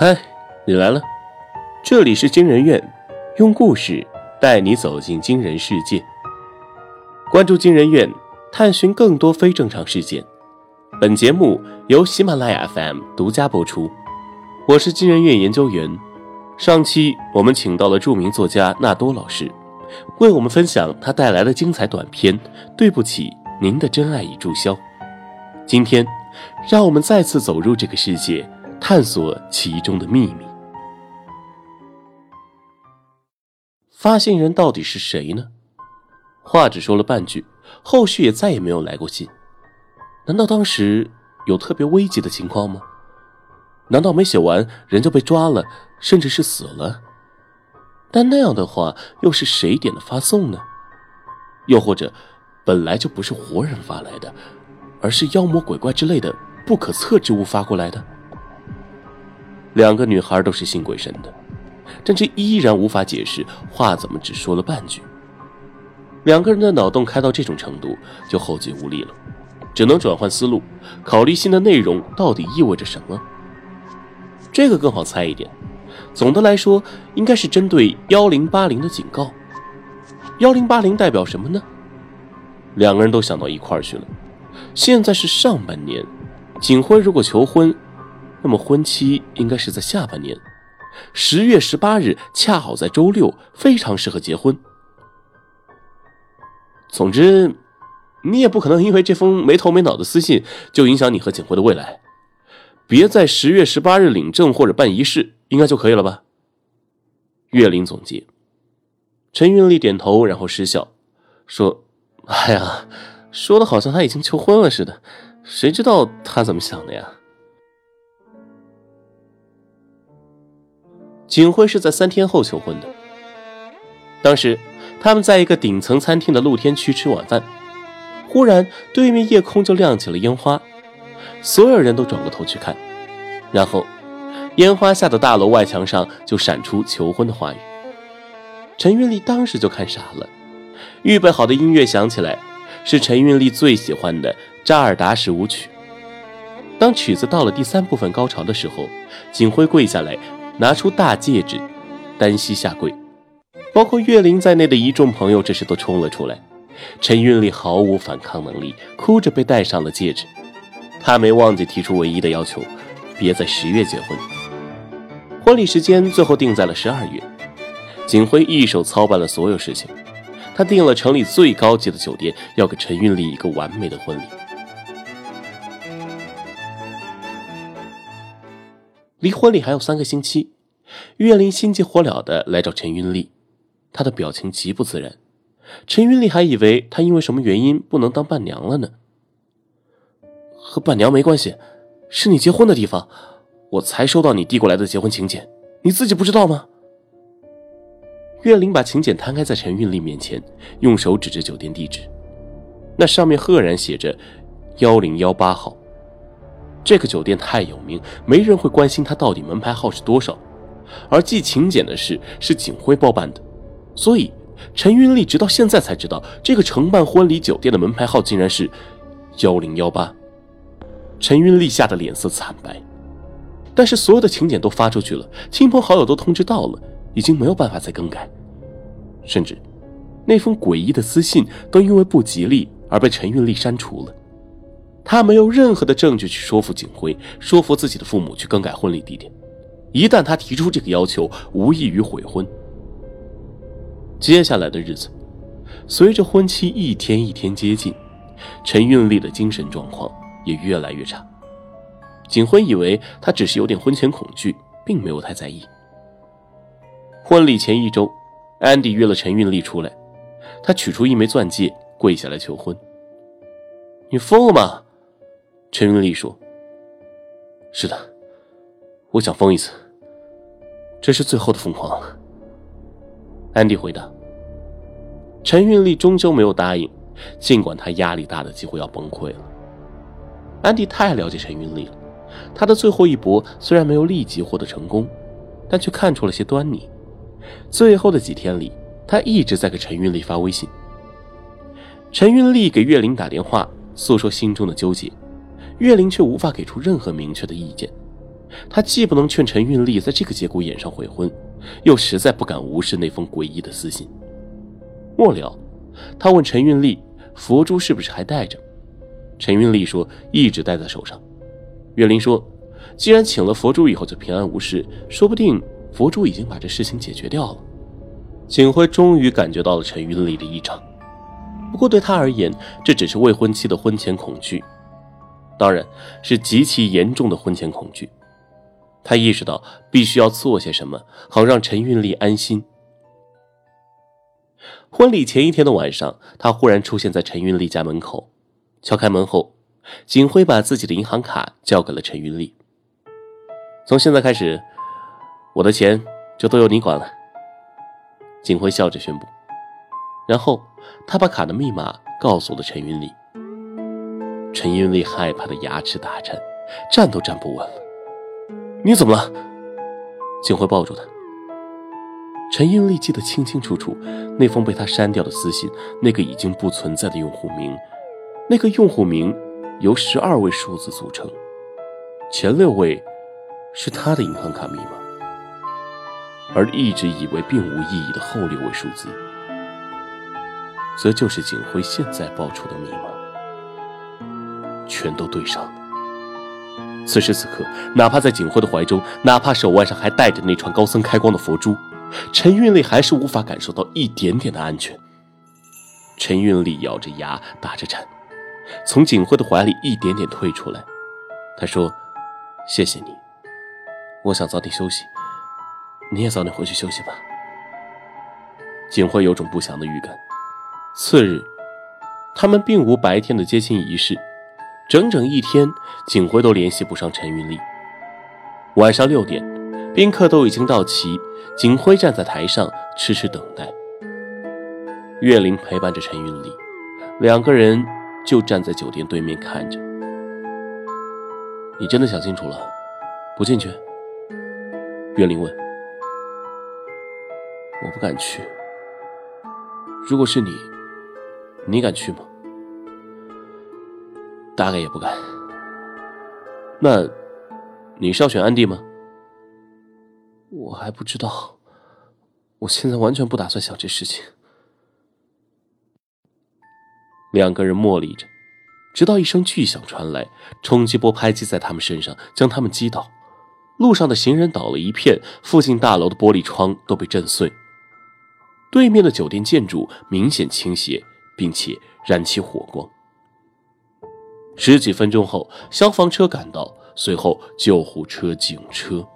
嗨，你来了，这里是惊人院，用故事带你走进惊人世界。关注惊人院，探寻更多非正常事件。本节目由喜马拉雅 FM 独家播出。我是惊人院研究员。上期我们请到了著名作家纳多老师，为我们分享他带来的精彩短篇《对不起，您的真爱已注销》。今天，让我们再次走入这个世界。探索其中的秘密。发信人到底是谁呢？话只说了半句，后续也再也没有来过信。难道当时有特别危急的情况吗？难道没写完人就被抓了，甚至是死了？但那样的话，又是谁点的发送呢？又或者，本来就不是活人发来的，而是妖魔鬼怪之类的不可测之物发过来的？两个女孩都是信鬼神的，但这依然无法解释话怎么只说了半句。两个人的脑洞开到这种程度，就后继无力了，只能转换思路，考虑信的内容到底意味着什么。这个更好猜一点，总的来说，应该是针对幺零八零的警告。幺零八零代表什么呢？两个人都想到一块去了。现在是上半年，景辉如果求婚。那么婚期应该是在下半年，十月十八日恰好在周六，非常适合结婚。总之，你也不可能因为这封没头没脑的私信就影响你和景辉的未来。别在十月十八日领证或者办仪式，应该就可以了吧？岳林总结。陈云丽点头，然后失笑说：“哎呀，说的好像他已经求婚了似的，谁知道他怎么想的呀？”景辉是在三天后求婚的。当时他们在一个顶层餐厅的露天区吃晚饭，忽然对面夜空就亮起了烟花，所有人都转过头去看，然后烟花下的大楼外墙上就闪出求婚的话语。陈韵丽当时就看傻了，预备好的音乐响起来，是陈韵丽最喜欢的扎尔达什舞曲。当曲子到了第三部分高潮的时候，景辉跪下来。拿出大戒指，单膝下跪，包括岳林在内的一众朋友这时都冲了出来。陈韵丽毫无反抗能力，哭着被戴上了戒指。她没忘记提出唯一的要求：别在十月结婚。婚礼时间最后定在了十二月。景辉一手操办了所有事情，他订了城里最高级的酒店，要给陈韵丽一个完美的婚礼。离婚礼还有三个星期，岳林心急火燎的来找陈云丽，他的表情极不自然。陈云丽还以为他因为什么原因不能当伴娘了呢。和伴娘没关系，是你结婚的地方，我才收到你递过来的结婚请柬，你自己不知道吗？岳林把请柬摊开在陈韵丽面前，用手指着酒店地址，那上面赫然写着幺零幺八号。这个酒店太有名，没人会关心它到底门牌号是多少。而寄请柬的事是景辉包办的，所以陈云丽直到现在才知道，这个承办婚礼酒店的门牌号竟然是幺零幺八。陈云丽吓得脸色惨白，但是所有的请柬都发出去了，亲朋好友都通知到了，已经没有办法再更改。甚至那封诡异的私信都因为不吉利而被陈云丽删除了。他没有任何的证据去说服景辉，说服自己的父母去更改婚礼地点。一旦他提出这个要求，无异于悔婚。接下来的日子，随着婚期一天一天接近，陈韵丽的精神状况也越来越差。景辉以为他只是有点婚前恐惧，并没有太在意。婚礼前一周，安迪约了陈韵丽出来，他取出一枚钻戒，跪下来求婚。你疯了吗？陈云丽说：“是的，我想疯一次，这是最后的疯狂。”安迪回答。陈云丽终究没有答应，尽管她压力大的几乎要崩溃了。安迪太了解陈云丽了，他的最后一搏虽然没有立即获得成功，但却看出了些端倪。最后的几天里，他一直在给陈云丽发微信。陈云丽给岳林打电话，诉说心中的纠结。岳林却无法给出任何明确的意见，他既不能劝陈运丽在这个节骨眼上悔婚，又实在不敢无视那封诡异的私信。末了，他问陈运丽：“佛珠是不是还带着？”陈运丽说：“一直戴在手上。”岳林说：“既然请了佛珠以后就平安无事，说不定佛珠已经把这事情解决掉了。”景辉终于感觉到了陈运丽的异常，不过对他而言，这只是未婚妻的婚前恐惧，当然是极其严重的婚前恐惧。他意识到必须要做些什么，好让陈运丽安心。婚礼前一天的晚上，他忽然出现在陈运丽家门口，敲开门后，景辉把自己的银行卡交给了陈运丽。从现在开始，我的钱就都由你管了。景辉笑着宣布，然后他把卡的密码告诉了陈运丽。陈运丽害怕的牙齿打颤，站都站不稳了。你怎么了？景辉抱住他。陈英丽记得清清楚楚，那封被他删掉的私信，那个已经不存在的用户名，那个用户名由十二位数字组成，前六位是他的银行卡密码，而一直以为并无意义的后六位数字，则就是景辉现在报出的密码，全都对上了。此时此刻，哪怕在景辉的怀中，哪怕手腕上还戴着那串高僧开光的佛珠，陈运丽还是无法感受到一点点的安全。陈运丽咬着牙，打着颤，从景辉的怀里一点点退出来。他说：“谢谢你，我想早点休息，你也早点回去休息吧。”景辉有种不祥的预感。次日，他们并无白天的接亲仪式。整整一天，景辉都联系不上陈云丽。晚上六点，宾客都已经到齐，景辉站在台上痴痴等待。岳林陪伴着陈云丽，两个人就站在酒店对面看着。你真的想清楚了，不进去？岳林问。我不敢去。如果是你，你敢去吗？大概也不敢。那，你是要选安迪吗？我还不知道，我现在完全不打算想这事情。两个人默立着，直到一声巨响传来，冲击波拍击在他们身上，将他们击倒。路上的行人倒了一片，附近大楼的玻璃窗都被震碎。对面的酒店建筑明显倾斜，并且燃起火光。十几分钟后，消防车赶到，随后救护车、警车。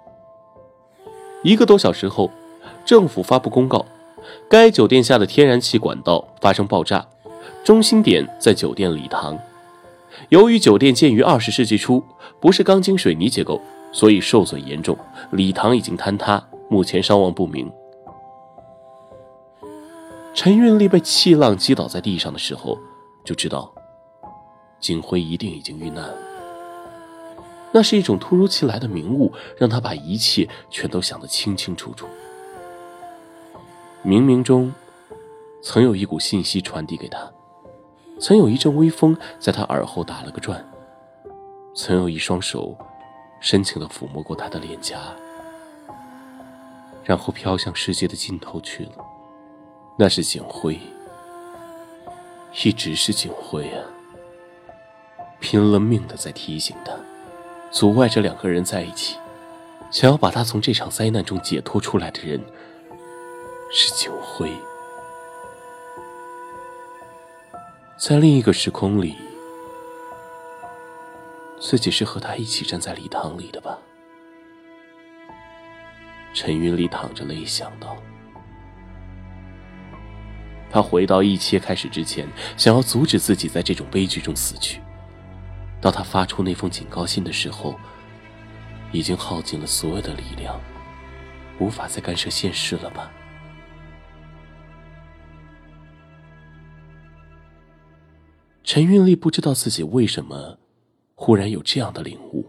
一个多小时后，政府发布公告：该酒店下的天然气管道发生爆炸，中心点在酒店礼堂。由于酒店建于二十世纪初，不是钢筋水泥结构，所以受损严重，礼堂已经坍塌，目前伤亡不明。陈运力被气浪击倒在地上的时候，就知道。景辉一定已经遇难。那是一种突如其来的明悟，让他把一切全都想得清清楚楚。冥冥中，曾有一股信息传递给他，曾有一阵微风在他耳后打了个转，曾有一双手深情地抚摸过他的脸颊，然后飘向世界的尽头去了。那是景辉，一直是景辉啊。拼了命的在提醒他，阻碍着两个人在一起，想要把他从这场灾难中解脱出来的人是九辉。在另一个时空里，自己是和他一起站在礼堂里的吧？陈云丽淌着泪想到，他回到一切开始之前，想要阻止自己在这种悲剧中死去。到他发出那封警告信的时候，已经耗尽了所有的力量，无法再干涉现实了吧？陈运丽不知道自己为什么忽然有这样的领悟，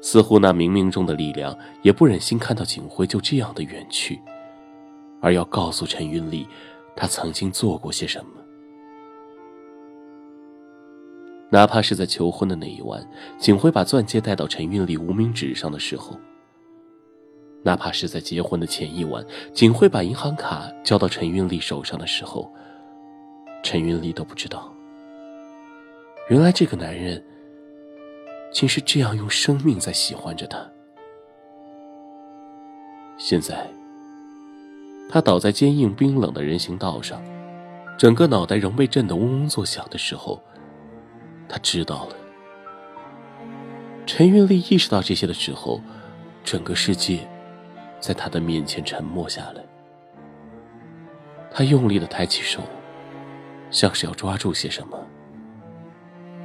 似乎那冥冥中的力量也不忍心看到景辉就这样的远去，而要告诉陈运丽，他曾经做过些什么。哪怕是在求婚的那一晚，景辉把钻戒戴到陈韵丽无名指上的时候；哪怕是在结婚的前一晚，景辉把银行卡交到陈韵丽手上的时候，陈韵丽都不知道，原来这个男人竟是这样用生命在喜欢着她。现在，他倒在坚硬冰冷的人行道上，整个脑袋仍被震得嗡嗡作响的时候，他知道了。陈云丽意识到这些的时候，整个世界在他的面前沉默下来。他用力的抬起手，像是要抓住些什么，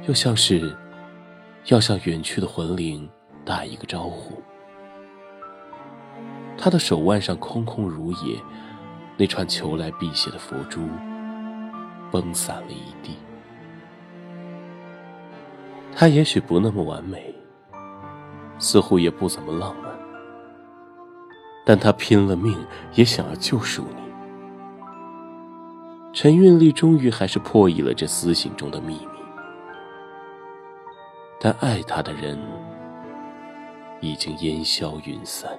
又像是要向远去的魂灵打一个招呼。他的手腕上空空如也，那串求来辟邪的佛珠崩散了一地。他也许不那么完美，似乎也不怎么浪漫，但他拼了命也想要救赎你。陈韵丽终于还是破译了这私信中的秘密，但爱他的人已经烟消云散。